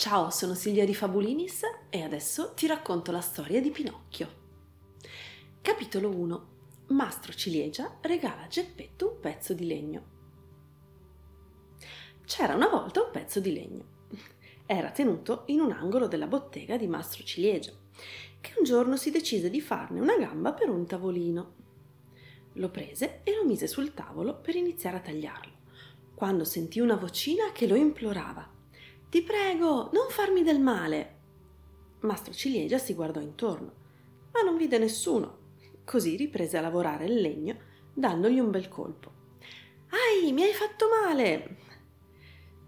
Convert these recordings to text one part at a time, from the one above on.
Ciao, sono Silvia di Fabulinis e adesso ti racconto la storia di Pinocchio. Capitolo 1 Mastro Ciliegia regala a Geppetto un pezzo di legno. C'era una volta un pezzo di legno. Era tenuto in un angolo della bottega di Mastro Ciliegia, che un giorno si decise di farne una gamba per un tavolino. Lo prese e lo mise sul tavolo per iniziare a tagliarlo, quando sentì una vocina che lo implorava ti prego, non farmi del male. Mastro Ciliegia si guardò intorno, ma non vide nessuno. Così riprese a lavorare il legno, dandogli un bel colpo. Ai, mi hai fatto male!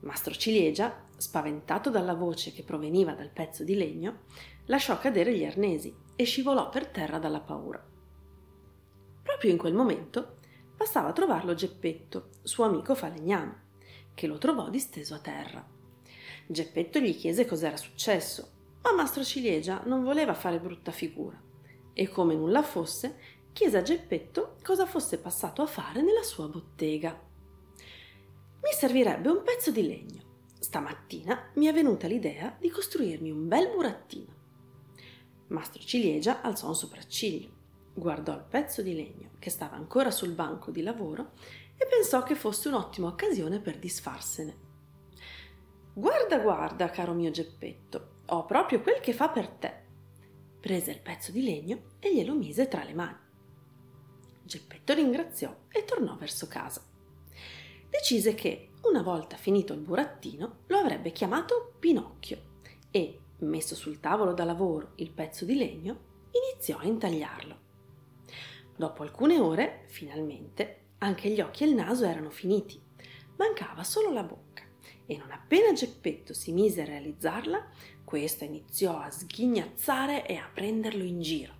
Mastro Ciliegia, spaventato dalla voce che proveniva dal pezzo di legno, lasciò cadere gli arnesi e scivolò per terra dalla paura. Proprio in quel momento passava a trovarlo Geppetto, suo amico falegname, che lo trovò disteso a terra. Geppetto gli chiese cos'era successo, ma Mastro Ciliegia non voleva fare brutta figura e come nulla fosse, chiese a Geppetto cosa fosse passato a fare nella sua bottega. Mi servirebbe un pezzo di legno. Stamattina mi è venuta l'idea di costruirmi un bel burattino. Mastro Ciliegia alzò un sopracciglio, guardò il pezzo di legno che stava ancora sul banco di lavoro e pensò che fosse un'ottima occasione per disfarsene. Guarda, guarda, caro mio Geppetto, ho proprio quel che fa per te. Prese il pezzo di legno e glielo mise tra le mani. Geppetto ringraziò e tornò verso casa. Decise che, una volta finito il burattino, lo avrebbe chiamato Pinocchio e, messo sul tavolo da lavoro il pezzo di legno, iniziò a intagliarlo. Dopo alcune ore, finalmente, anche gli occhi e il naso erano finiti. Mancava solo la bocca e non appena Geppetto si mise a realizzarla, questa iniziò a sghignazzare e a prenderlo in giro.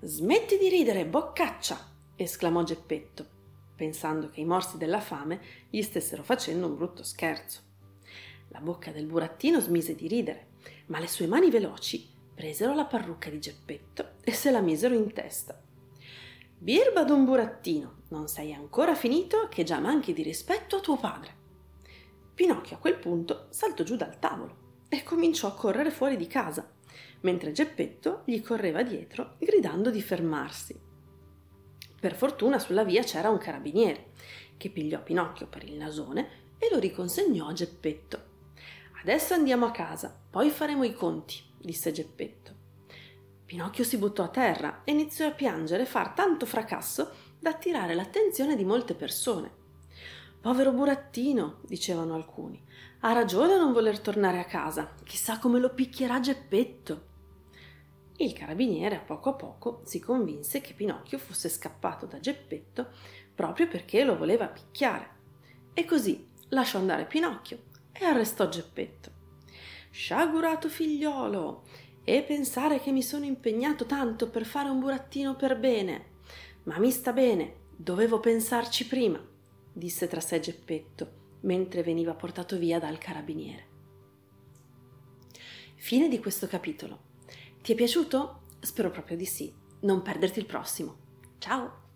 Smetti di ridere, boccaccia! esclamò Geppetto, pensando che i morsi della fame gli stessero facendo un brutto scherzo. La bocca del burattino smise di ridere, ma le sue mani veloci presero la parrucca di Geppetto e se la misero in testa. Birba d'un burattino, non sei ancora finito che già manchi di rispetto a tuo padre. Pinocchio a quel punto saltò giù dal tavolo e cominciò a correre fuori di casa, mentre Geppetto gli correva dietro gridando di fermarsi. Per fortuna sulla via c'era un carabiniere che pigliò Pinocchio per il nasone e lo riconsegnò a Geppetto. Adesso andiamo a casa, poi faremo i conti, disse Geppetto. Pinocchio si buttò a terra e iniziò a piangere e far tanto fracasso da attirare l'attenzione di molte persone. Povero burattino, dicevano alcuni, ha ragione a non voler tornare a casa, chissà come lo picchierà Geppetto. Il carabiniere a poco a poco si convinse che Pinocchio fosse scappato da Geppetto proprio perché lo voleva picchiare e così lasciò andare Pinocchio e arrestò Geppetto. Sciagurato figliolo, e pensare che mi sono impegnato tanto per fare un burattino per bene. Ma mi sta bene, dovevo pensarci prima disse tra sé Geppetto mentre veniva portato via dal carabiniere. Fine di questo capitolo. Ti è piaciuto? Spero proprio di sì. Non perderti il prossimo. Ciao!